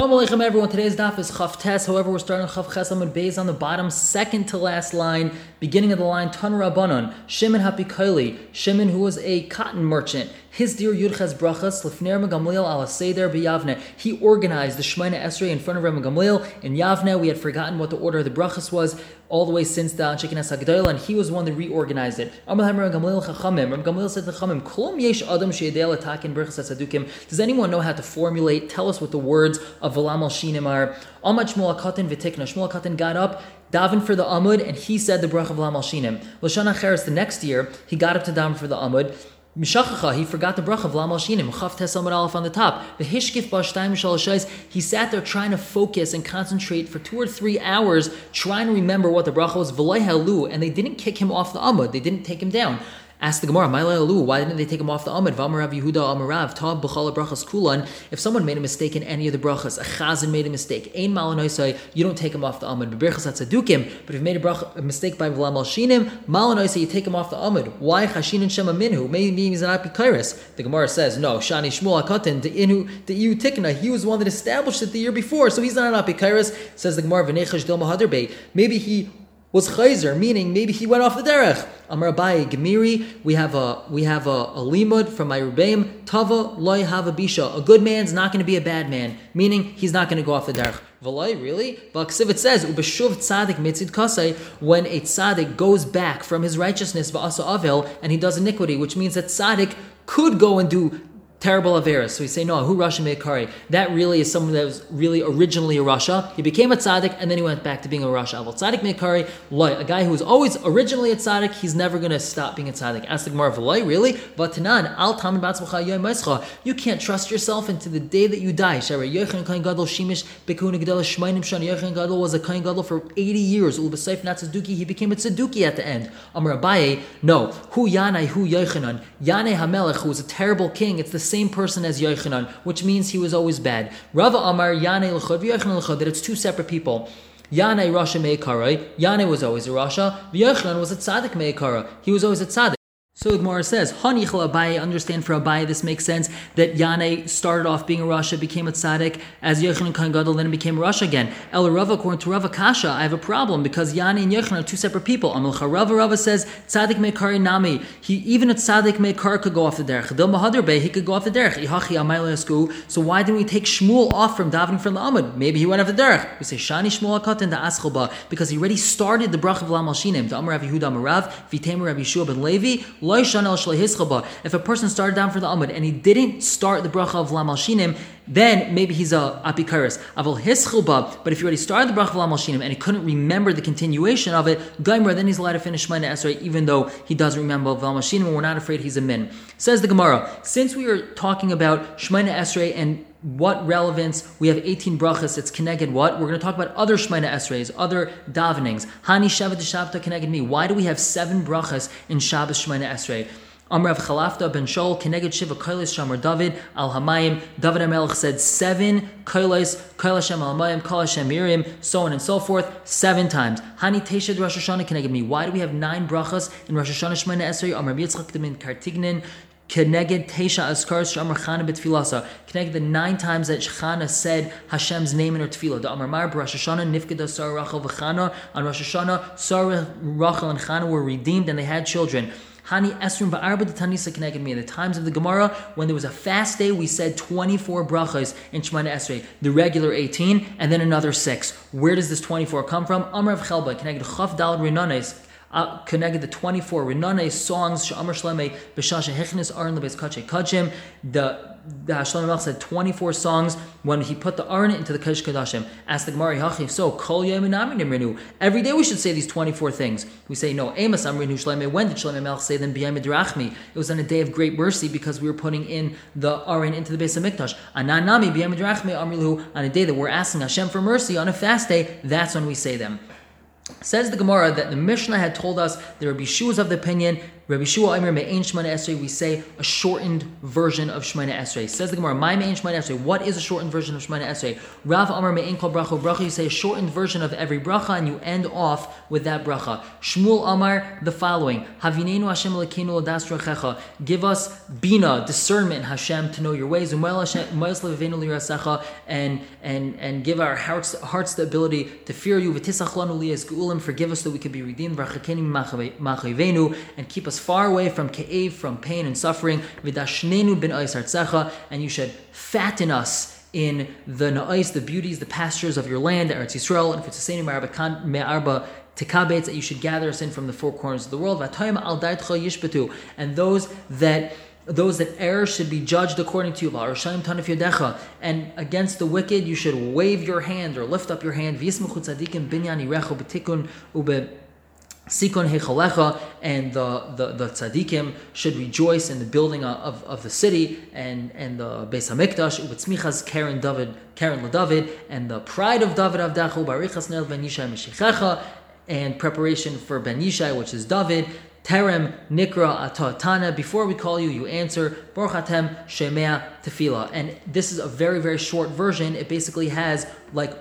Shalom Aleichem everyone, today's daf is Chaf Tes, however we're starting Chaf Ches Beis on the bottom, second to last line, beginning of the line, Tan Rabbanon, Shimon Hapikaili, Shimon who was a cotton merchant, his dear Yudches Brachas, Lefner Megamliel al Seder b'Yavne. He organized the Shemina Esrei in front of Rebbe Gamliel in Yavne. We had forgotten what the order of the Brachas was all the way since the Anshekin Esagdoil, and he was one that reorganized it. Said to Chachamim. Does anyone know how to formulate? Tell us what the words of Valam al Shinim are. Amach Shmuel Katan V'Tikna. Shmuel Katan got up daven for the Amud, and he said the bracha of Lam al Shinim. Lashon Acheres, the next year, he got up to daven for the Amud. Mishachacha, he forgot the bracha of Lam al Shinim, Chav Tesamad Aleph on the top. The Hishkif Bashtayim Shalashais, he sat there trying to focus and concentrate for two or three hours, trying to remember what the bracha was, V'lai Halu, and they didn't kick him off the Amud, they didn't take him down. Ask the Gemara, why didn't they take him off the Amid? Vamarav Yehuda Amarav, Brachas Kulan. If someone made a mistake in any of the brachas, a chazan made a mistake, Ein Malanoisai, you don't take him off the Amid. But if you made a, bracha, a mistake by Vlam Al Shinim, Malanoisai, you take him off the Amid. Why Chashin and Shema Minhu? Maybe he's not Pikairis. The Gemara says, no, Shani Shmuel Akatin, the Inu, the Iu Tikna, he was the one that established it the year before, so he's not an Apikairis. Says the Gemara, Maybe he was chayzer, meaning maybe he went off the derech. Amar Abaye Gemiri, we have a we have a, a limud from my Rebbeim, Tava loy hava bisha. A good man's not going to be a bad man, meaning he's not going to go off the derech. V'loy, really? But it says, Ubeshuv tzadik mitzid kasei, when a tzadik goes back from his righteousness, v'asa avil, and he does iniquity, which means that tzadik could go and do terrible Averis. So we say, no, who Rasha Meikari? That really is someone that was really originally a Rasha. He became a tzaddik and then he went back to being a Rasha. Aval tzaddik Meikari, loy, a guy who was always originally a tzaddik, he's never going to stop being a tzaddik. Ask the Gemara, loy, really? But Tanan, al tamid maischa. You can't trust yourself into the day that you die. Shara Yochan Kain Gadol Shimish Bekuna Gadol Shmainim Shan Yochan Gadol was a Kain Gadol for 80 years. Ulbasayf not Tzaduki, he became a Tzaduki at the end. Amar Abaye, no. Hu Yanai, Hu Yochanan? Yanai Hamelech, who was a terrible king, it's the same person as Yochanan, which means he was always bad. Rava Amar Yanai L'chod, Yochanan L'chod, that it's two separate people. Yanai Rasha Meikarai, Yanai was always a Rasha, Yochanan was a Tzaddik Meikara, he was always a Tzaddik. So the Gemara says, Hanichel Abaye, understand for Abaye, this makes sense that Yanai started off being a Rasha, became a tzaddik, as Yochanan Kain Gadol, then became a Rasha again. El Rava, according to Rava Kasha, I have a problem because Yanai and Yochanan are two separate people. Amalcha Rava Rava says, Tzaddik Mekari Nami, he, even a Tzaddik Mekar could go off the derech. Dil he could go off the derech. So why didn't we take Shmuel off from davening from the Amud? Maybe he went off the derech. We say, Shani Shmuel Akatan the Aschalba, because he already started the Brach of Lam Al Shinim, the Amar Rav Yehuda Amarav, Vitem Rav Yeshua ben Levi, if a person started down for the Amud and he didn't start the bracha of Lam Shinim, then maybe he's a apikaris. Avol hischuba, but if you already started the bracha Lam Shinim and he couldn't remember the continuation of it, Gaimer, then he's allowed to finish Shemana Esrei, even though he doesn't remember Lam Shinim, and we're not afraid he's a min. Says the Gemara, since we are talking about Shemana Esrei and what relevance we have 18 brachas it's connected what we're going to talk about other shmaina esreis other davenings hani shavat shabta connected me why do we have seven brachas in shabbos shmaina esrei Amrav Chalafta ben Shol, Keneged Shiva Koilis Shamar David Al Hamayim. David Amelech said seven Koilis, Koil Al Hamayim, Kol Hashem Miriam, so on and so forth, seven times. Hani Teshad Rosh Hashanah Keneged me. Why do we have nine brachas in Rosh Hashanah Shemana Esrei? Amrav Yitzchak Demin Kartignin. Keneged Tesha Askar Shamar Chana B'Tfilasa. Connected the nine times that Chana said Hashem's name in her tefillah. The Amar Mar Rosh Hashanah Nifkeda Sarah Rachel v'Chana. On Rosh Hashanah, Sarah, Rachel, and Chana were redeemed and they had children. Hani Esrim Ba'arba Tanisa connected me. In the times of the Gemara, when there was a fast day, we said 24 brachas in Shemana Esrei. The regular 18, and then another 6. Where does this 24 come from? Amr of Chelba connected Chaf Dal Rinanes Uh, connected the 24 Rinane songs, Sha'amar Shleme, B'Shasha Hechnis Lebes. The the said 24 songs when he put the Aron into the Kadosh Kadashim. Asked the Gemara, Hachi, so Kol. Every day we should say these 24 things. We say, no, Amos Amrinu Shleme. When did Shleme say them B'Yam Drachmi? It was on a day of great mercy because we were putting in the Aron into the base of Mikdash. Ananami B'Yam Drachmi Amrilu on a day that we're asking Hashem for mercy on a fast day, that's when we say them. Says the Gemara that the Mishnah had told us there would be shoes of the opinion Rabbi Shua Omer Me'en Shemana Esrei, we say a shortened version of Shemana Esrei. Says the Gemara, my Me'en Shemana Esrei. What is a shortened version of Shemana Esrei? Rav Omer Me'en Kol Bracha Bracha, you say a shortened version of every bracha and you end off with that bracha. Shmuel Amar, the following, Hashem Lekenu Ladas give us bina, discernment, Hashem, to know your ways, and and and and give our hearts hearts the ability to fear you. Forgive us that we could be redeemed. And keep us far away from ke'ev, from pain and suffering. And you should fatten us in the na'is, the beauties, the pastures of your land, Eretz Yisrael, and if it's the same me'arba tekabetz, that you should gather us in from the four corners of the world. And those that those that err should be judged according to you. And against the wicked, you should wave your hand or lift up your hand. Sikon Hechalecha, and the, the, the tzaddikim should rejoice in the building of, of the city and, and the Beis HaMikdash, Ubetzmichas Karen David, Karen LaDavid, and the pride of David Avdachu, Barichas Nel Ben Yishai Meshichecha, and preparation for Ben Yishai, which is David, Terem Nikra Atatana. Before we call you, you answer Baruch Hatem Shemea Tefillah. And this is a very, very short version. It basically has like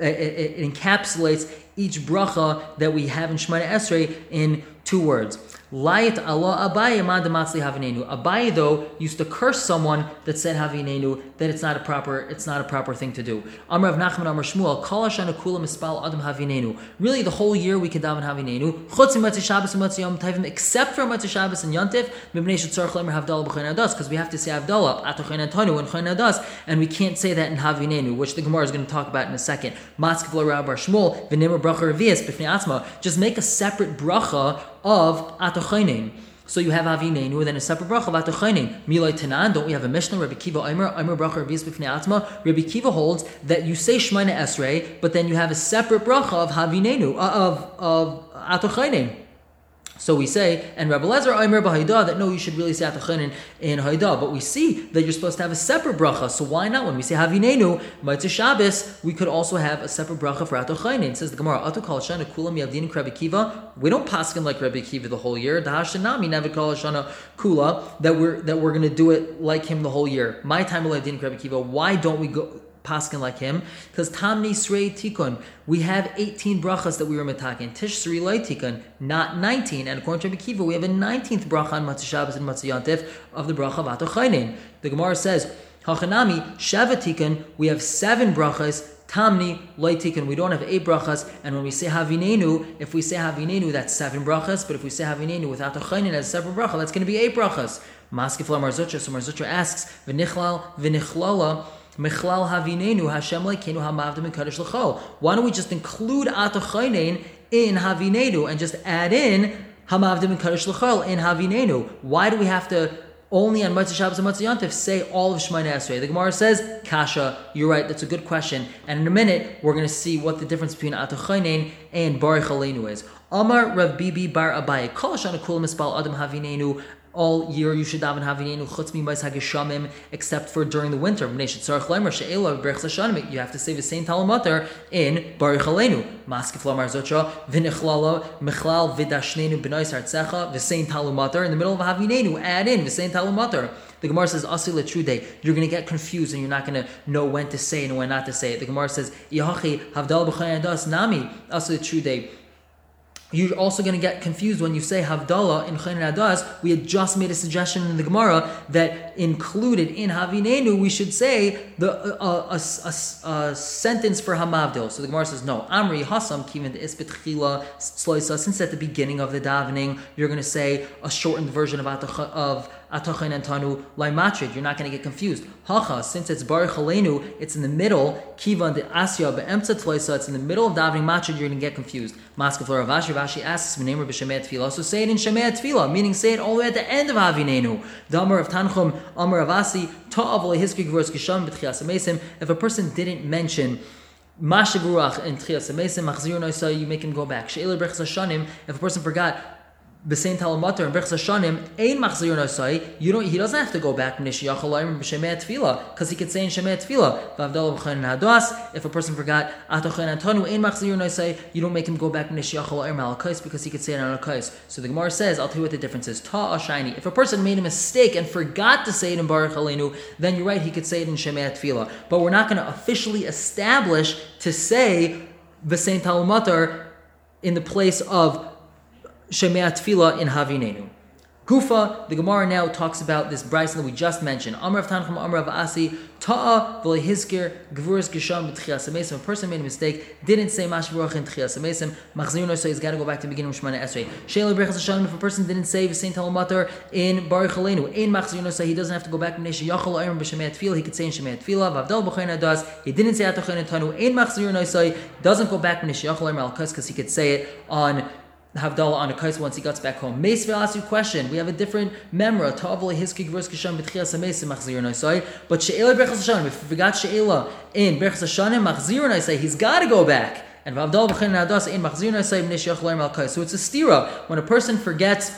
it encapsulates each bracha that we have in Shemana Esrei in two words. Light Allah Abaye Madamatzli Havinenu. Abaye though used to curse someone that said Havinenu that it's not a proper it's not a proper thing to do. Amr of Nachman Amr Shmuel Kol Hashana Kula Mispal Adam Havinenu. Really, the whole year we could daven Havinenu. Chutz Mitzvah Shabbos and Mitzvah Yom Tovim, except for Mitzvah Shabbos and Yontif. Mibnei Shetzarch Lemer Havdalah B'Chayin Adas because we have to say Havdalah Atochayin Antonu and Chayin Adas, and we can't say that in Havinenu, which the Gemara is going to talk about in a second. Matzkevla Rabbar Shmuel V'Nimmer Bracha Revias B'Fnei Atzma. Just make a separate bracha of Atochayin. So you have Avinenu, then a separate bracha of Atochainin. Milay Tanan, don't we have a Mishnah? Rabbi Kiva Omer, Omer bracha Rabbi Atma. Rabbi Kiva holds that you say Shemana Esrei, but then you have a separate bracha of Havinenu, uh, of, of Atochainin. So we say, and Rabbi Lezer Aimer Bahida, that no, you should really say Atachanin in Haida. But we see that you're supposed to have a separate bracha. So why not? When we say Havinenu, Mitzvah Shabbos, we could also have a separate bracha for Atachanin. Says the Gemara, Atu Kal Shana Kulam Yavdin Rabbi Kiva. We don't paskin like Rabbi Kiva the whole year. Dahashanami Never Kal Shana Kula, that we're, that we're going to do it like him the whole year. My time of Yavdin Rabbi Kiva, why don't we go? Paskin like him, because Tamni Srei Tikun, we have 18 brachas that we were metakin. Tish Sri Loi Tikun, not 19. And according to Rabbi Kiva, we have a 19th bracha on Matzah Shabbos and Matzah Yantif of the bracha of. The Gemara says, Hachanami, Shava Tikun, we have seven brachas, Tamni, Loitikin, we don't have eight brachas, and when we say Havinenu, if we say Havinenu, that's seven brachas, but if we say Havinenu without the Chainin as a separate bracha, that's going to be eight brachas. Maskefla Marzucha, so Marzucha asks, V'nichlal, v'nichlala, Why don't we just include Atochainen in Havinenu and just add in Hamavdim and Kadosh in Havinenu? Why do we have to only on Motzei Shabbos and Motzei Yontif say all of Shemona Esrei. The Gemara says, Kasha, you're right, that's a good question. And in a minute, we're going to see what the difference between Atochainen and Baruch Aleinu is. Amar Rav Bibi Bar Abaye, Kol Shana Kul Mispal Adam Havinenu all year you should daven havinenu chutz mimais hageshamim except for during the winter. You have to say the same talamater in Baruch Aleinu. Maskif lamar zotra v'nichlala michlal v'dashnenu b'nois hartzecha v'sein talamater in the middle of havinenu. Add in v'sein talamater. The Gemara says asil day. You're going to get confused and you're not going to know when to say and when not to say it. The Gemara says yahachi havdal b'chayadas nami asil day you're also going to get confused when you say Havdalah in Chayin Adas. We had just made a suggestion in the Gemara that included in Havinenu we should say the uh, a, a, a, sentence for Hamavdil. So the Gemara says no. Amri Hasam Kivin Ispit Since at the beginning of the davening you're going to say a shortened version of of Atachin and Laimatrid. You're not going to get confused. Hacha, since it's Baruch Halenu, it's in the middle. Kiva the Asya be'emtza tloisa. It's in the middle of davening matrid. You're going to get confused. Maska Flora Vashi Vashi asks Menemer b'Shemei Tefillah. So say it in Shemei Tefillah, meaning say it all the way at the end of Havinenu. The Amar of Tanchum, Amar of Ta'av lehiskri gvuros kisham b'tchias amesim. If a person didn't mention Mashavuach and Tchias Amesim, Machzir Noisa, you make him go back. She'ela Brechas Hashanim, if a person forgot B'sein Talamatar and Berchas Hashanim, Ein Machzir Nosai, you don't, he doesn't have to go back Mnish Yachalayim B'Shemei Tefillah, because he could say in Shemei Tefillah, V'avdal B'chayin Hadas, if a person forgot Atochayin Antonu, Ein Machzir Nosai, you don't make him go back Mnish Yachalayim Malakais, because he could say it on a kais. So the Gemara says, I'll tell you what the difference is. Ta Ashayni, if a person made a mistake and forgot to say it in Baruch Aleinu, then you're right, he could say it in Shemei Tefillah. But we're not going to officially establish to say V'sein Talamatar in the place of Shemei Tefillah in Havinenu. Gufa, the Gemara now talks about this brisa that we just mentioned. Amr of Tanchum, Amr of Asi, Ta'a v'lehizkir gvuras gisham b'tchias amesim. A person made a mistake, didn't say mashvarach in tchias amesim. So he's got to go back to the beginning of Shemana Esrei. Sheila brechas Hashem. If a person didn't say v'sein talamatar in Baruch in machzirun so he doesn't have to go back to Nesha. He could say in Shemei Tefillah. V'avdal b'chayin does. He didn't say atochayin tanu in machzirun so doesn't go back to Nesha Yachal Ayram al because he could say it on Havdalah on a kais once he gets back home. Meis will ask you a question. We have a different memra. Ta'avle hiski gvurs kisham b'tchias ha-meis machzir noisai. But she'ela berchas hashanim. If you forgot she'ela in berchas hashanim machzir noisai, he's got to go back. And v'avdal b'chin nadas in machzir noisai b'nish yachlar mal kais. So it's a stira. When a person forgets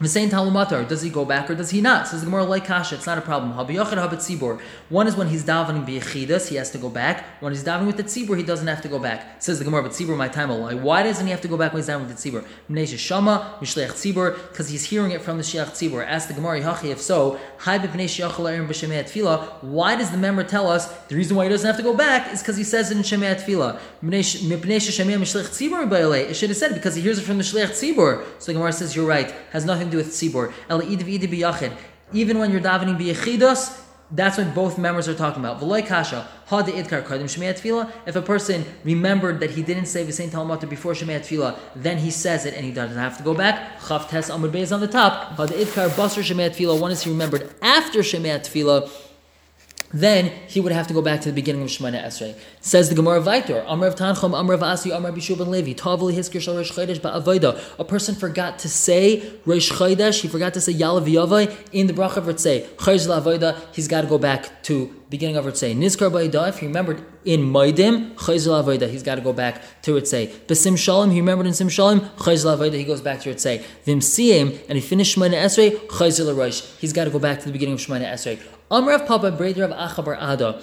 V'sein talumatar, does he go back or does he not? Says the Gemara like kasha, it's not a problem. One is when he's davening biyachidus, he has to go back. When he's davening with the tzibor, he doesn't have to go back. Says the Gemara, but tzibor my time alone. Why doesn't he have to go back when he's davening with the tzibor? Mnei shama mishleach tzibor, because he's hearing it from the shiach tzibor. Ask the Gemara, Yachi, if so, tefillah. Why does the member tell us the reason why he doesn't have to go back is because he says it in shemei tzibor It should have said because he hears it from the shleach tzibor. So the Gemara says you're right. Has nothing do with tzibor. Even when you're davening biyachidos, that's what both members are talking about. If a person remembered that he didn't say the same Talmud before Shemei Tefillah, then he says it and he doesn't have to go back. Chav Tes Amud Beis on the top. One is he remembered after Shemei Tefillah then he would have to go back to the beginning of Shemana Esrei. Says the Gemara Vaitor, Amr of Tanchum, Amr of Asi, Amr of and Levi, Tavli Hiskir Shal Rosh Chodesh Ba'avoida. A person forgot to say Rosh Chodesh, he forgot to say Yalav Yavai in the bracha of Ritzei. Chodesh La'avoida, he's got to go back to beginning of Ritzei. Nizkar Ba'ida, if he remembered in Maidim, Chodesh La'avoida, he's got to go back to Ritzei. Besim Shalom, he remembered in Sim Shalom, Chodesh La'avoida, he goes back to Ritzei. Vim Siyim, and he finished Shemana Esrei, Chodesh La'rosh, he's got to go back to the beginning of Shemana Esrei. Amrav Papa Breder of Achabar Ada.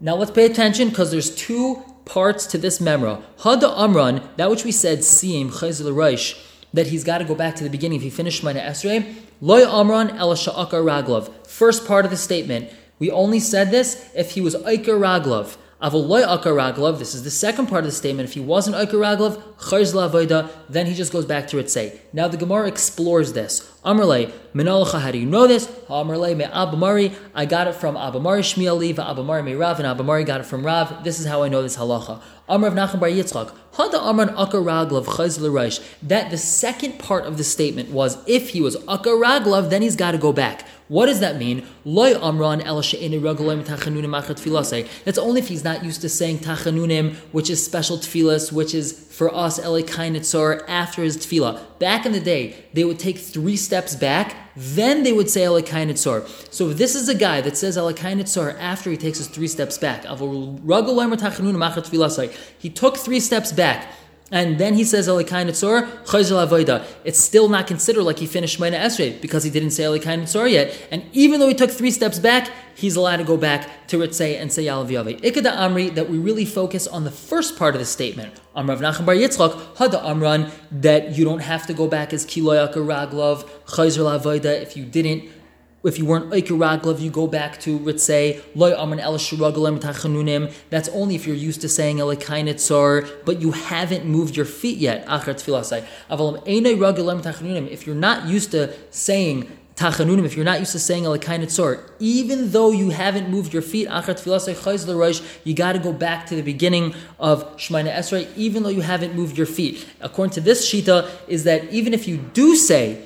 Now let's pay attention because there's two parts to this memra. Hada Amran, that which we said, Siyim Chayzil Reish, that he's got to go back to the beginning if he finished Shemana Esrei. Loy Amran El Sha'aka Raglov. First part of the statement. We only said this if he was Iker Raglov. Avoloy Akaraglav, this is the second part of the statement. If he wasn't Akaraglav, Charzla then he just goes back to Ritzay. Now the Gemara explores this. Amrle, Minalacha, how do you know this? Amrle, me Abamari, I got it from Abamari Shmiali, Abamari me Rav, and Abamari got it from Rav. This is how I know this halacha. Amr of Bar Yitzchak, Hada Amran Akaraglav Chazl That the second part of the statement was if he was Akaraglav, then he's got to go back. What does that mean? Loy amran el That's only if he's not used to saying tachanunim, which is special tefillas, which is for us elikainitzor after his tefillah. Back in the day, they would take three steps back, then they would say elikainitzor. So if this is a guy that says elikainitzor after he takes his three steps back, he took three steps back and then he says Elikain Tzor, Chayzel Avoida. It's still not considered like he finished Shemina Esrei because he didn't say Elikain Tzor yet. And even though he took three steps back, he's allowed to go back to Ritzei and say Yalav Yave. Ikada Amri, that we really focus on the first part of the statement. Amrav Nachum Bar Yitzchak, Hada Amran, that you don't have to go back as Kiloyaka Raglov, Chayzel Avoida if you didn't if you weren't Iker you go back to Ritzei, Loy Amran El Tachanunim. That's only if you're used to saying Elikainitzar, but you haven't moved your feet yet. Achar Tfilasai. Avalam Einay Ragalim Tachanunim. If you're not used to saying Tachanunim, if you're not used to saying Elikainitzar, even though you haven't moved your feet, Achar Tfilasai Chayz L'Rosh, you got to go back to the beginning of Shemaina Esrei, even though you haven't moved your feet. According to this Shita, is that even if you do say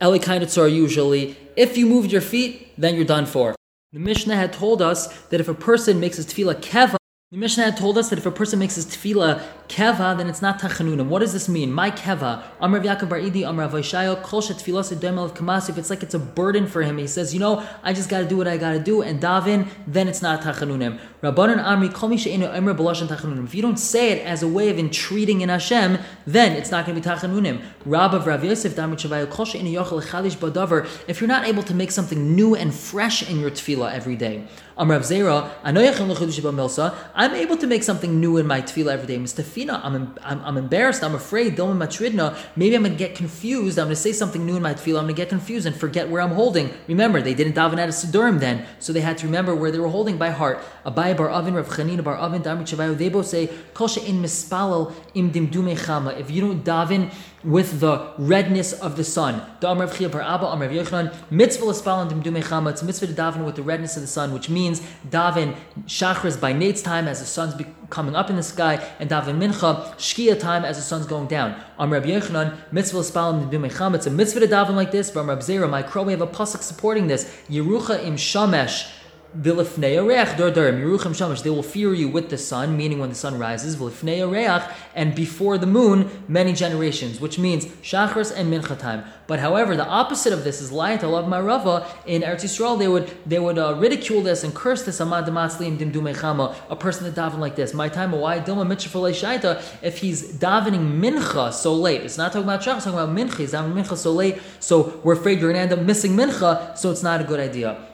Elikainitzar usually, if you moved your feet, then you're done for. The Mishnah had told us that if a person makes his tefillah keva, the Mishnah had told us that if a person makes his tefillah keva, then it's not tachanunim. What does this mean? My keva, Amr Yaakov Bar Idi, Amr Avishaya, Kol Shetfilas of Kamas. If it's like it's a burden for him, he says, you know, I just got to do what I got to do, and daven, then it's not tachanunim. Rabbanan Amri Kol Misha Amr Balashan tachanunim. If you don't say it as a way of entreating in Hashem, then it's not going to be tachanunim. Rab of Rav Yosef Damrit Shavayel Kol She'inu Yochel Chalish Badavar. If you're not able to make something new and fresh in your tefillah every day. Amrav Zera, I'm able to make something new in my tefillah every day. Mistafina, I'm, I'm, I'm embarrassed, I'm afraid, Dilma Matridna, maybe I'm going to get confused, I'm going to say something new in my tefillah, I'm going to get confused and forget where I'm holding. Remember, they didn't daven at a Sidurim then, so they had to remember where they were holding by heart. Abai bar Avin, Rav Chanina bar Avin, Damrit Shavayu, they both say, Kol in mispalal im dimdume chama. If you don't daven with the redness of the sun. Amr of Bar Abba, Amr of Yochanan, mitzvah l'spal and dimdume It's mitzvah to daven with the redness of the sun, which means daven shachris by Nate's time as the sun's coming up in the sky, and daven mincha shkia time as the sun's going down. Amr of Yochanan, mitzvah spalim dimdume It's a mitzvah to daven like this. But of Zera, my crow, we have a pasuk supporting this. Yerucha im shamesh. They will fear you with the sun, meaning when the sun rises, and before the moon, many generations, which means Shachris and Mincha time. But however, the opposite of this is Layat Alav Marava. In Eretz Yisrael, they would they would uh, ridicule this and curse this a person that daven like this. My time, why Dilma Shaita, if he's davening Mincha so late. It's not talking about Shachris, it's talking about Mincha. He's davening Mincha so late, so we're afraid you're going to end up missing Mincha, so it's not a good idea.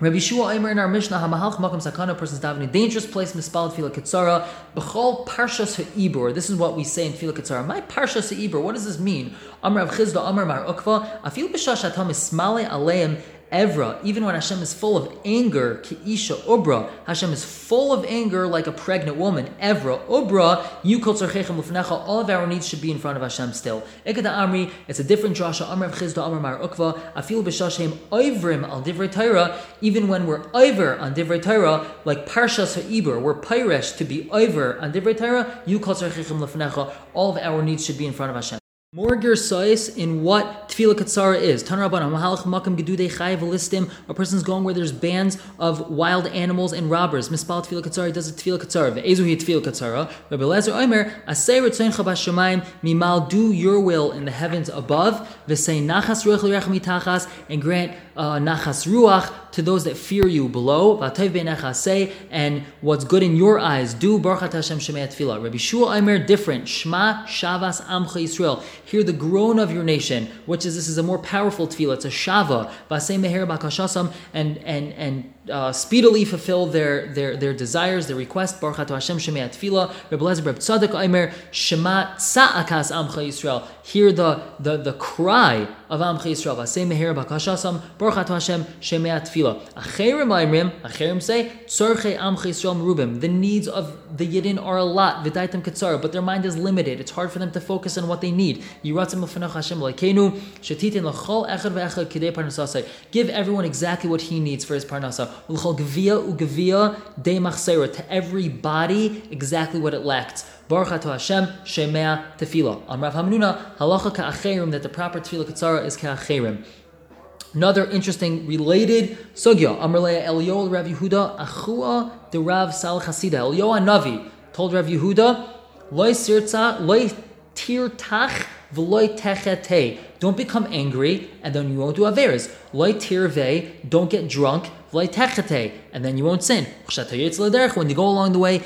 Rabbi Shua Aimer in our Mishnah, Hamahalch Makam Sakana, person's davening dangerous place, Mispal Tefillah Ketzara, B'chol Parshas Ha'ibur. This is what we say in Tefillah Ketzara. My Parshas Ha'ibur, what does this mean? Amr Rav Chisda, Amr Mar Ukva, Afil B'shash Atam Ismale Aleim Evra, even when Hashem is full of anger, Keisha Ubra, Hashem is full of anger like a pregnant woman. Evra, Ubra, you all of our needs should be in front of Hashem still. Ekada Amri, it's a different drasha, Amr Chisda, Amr Mar Ukva, Afil B'Shashem, Oivrim al Divrei Torah, even when we're Oiver on Divrei Torah, like Parshas Ha'ibur, we're Pyresh to be Oiver on Divrei Torah, you all of our needs should be in front of Hashem. More gersais in what tefillah katsara is. Tanraban mahalach makam gedudei chayiv listim. A person's going where there's bands of wild animals and robbers. Mispal tefillah katsara does a tefillah katsara. Ve'ezuhi tefillah katsara. Rabbi Lezer Omer asay ritzon chabas shemayim mimal do your will in the heavens above. V'say nachas ruach l'rech mitachas and grant uh, nachas ruach to those that fear you below. And what's good in your eyes, do Baruch Hashem Shemei Tefillah. Rabbi Shua Aimer different. Shema Shavas Amcha Yisrael. Hear the groan of your nation, which is this is a more powerful tefillah. It's a shava. Vasei meher bakashasam and and and uh, speedily fulfill their, their, their desires, their request. Baruch Ato Hashem Shemei Tefillah. Reb Lezer Reb Tzadok Aimer Shema Tzaakas Amcha Yisrael. Hear the, the, the cry of Amcha Yisrael. Vasei meher bakashasam. Baruch Ato Hashem Shemei Tefillah. Acherim Aimrim. Acherim say Tzorchei Amcha Yisrael Merubim. The needs of the Yidden are a lot. V'daitem Ketzar, but their mind is limited. It's hard for them to focus on what they need. Yiratzim Ufenach Hashem Lekenu Shetitin Lachol Echad Ve'echad Kidei Parnasasai. Give everyone exactly what he needs for his parnasa to every body exactly what it lacked. Baruch to Hashem, Shemea Tefillah. On Rav Hamnuna, halacha ka'acherim, that the proper tefillah katsara is ka'acherim. Another interesting related sugya. Amrleya Elio Rav Yehuda Achua the Rav Sal Chasida. Elio Navi told Rav Yehuda, Loi sirtza, loi tirtach, v'loi techete. Don't become angry, and then you won't do averes. Loi tirve, don't get drunk, and then you won't sin. When you go along the way,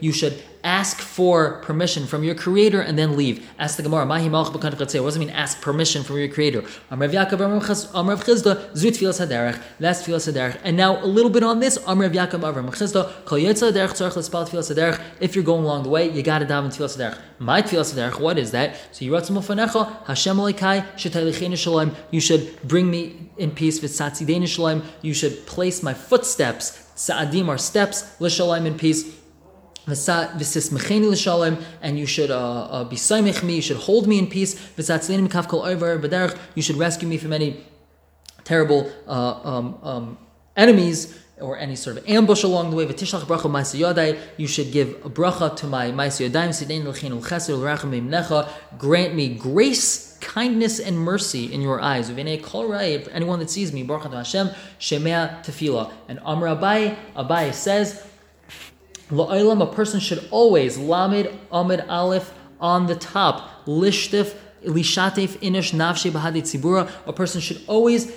you should ask for permission from your creator and then leave. Ask the Gemara, Mahi What does it mean ask permission from your creator? Amrav that's Filas Haderech. And now a little bit on this. If you're going along the way, you gotta daven Filas Haderech. My Filas Haderech, what is that? So you Yiratzim Ufanecha, Hashem you should bring me in peace, Vitzatzidenu Shalom, you should place my footsteps, Sa'adim are steps, L'Shalom in peace, and you should uh, uh, be saimich me, you should hold me in peace. You should rescue me from any terrible uh, um, um, enemies or any sort of ambush along the way. You should give a bracha to my Grant me grace, kindness, and mercy in your eyes. Anyone that sees me, Baruch Hashem, Shemea Tefillah. And Amr Abai, Abai says, La'olam, a person should always, lamed, amid, aleph, on the top, lishtif, lishatef, inish, nafshe, bahadi, tzibura, a person should always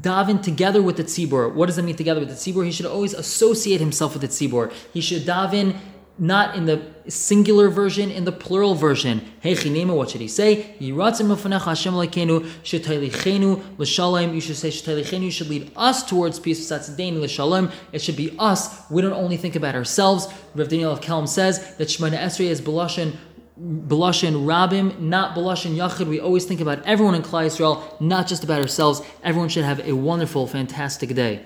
daven together with the tzibur. What does that mean together with the tzibur? He should always associate himself with the tzibur. He should daven not in the singular version, in the plural version. Hey chinema, what should he say? Yiratzim mafanecha Hashem lekenu shetaylichenu l'shalom. You should say shetaylichenu should lead us towards peace. Satzadein l'shalom. It should be us. We don't only think about ourselves. Rav Daniel of Kelm says that Shemona Esrei is Belashin Belashin Rabim, not Belashin Yachid. We always think about everyone in Klal Yisrael, not just about ourselves. Everyone should have a wonderful, fantastic day.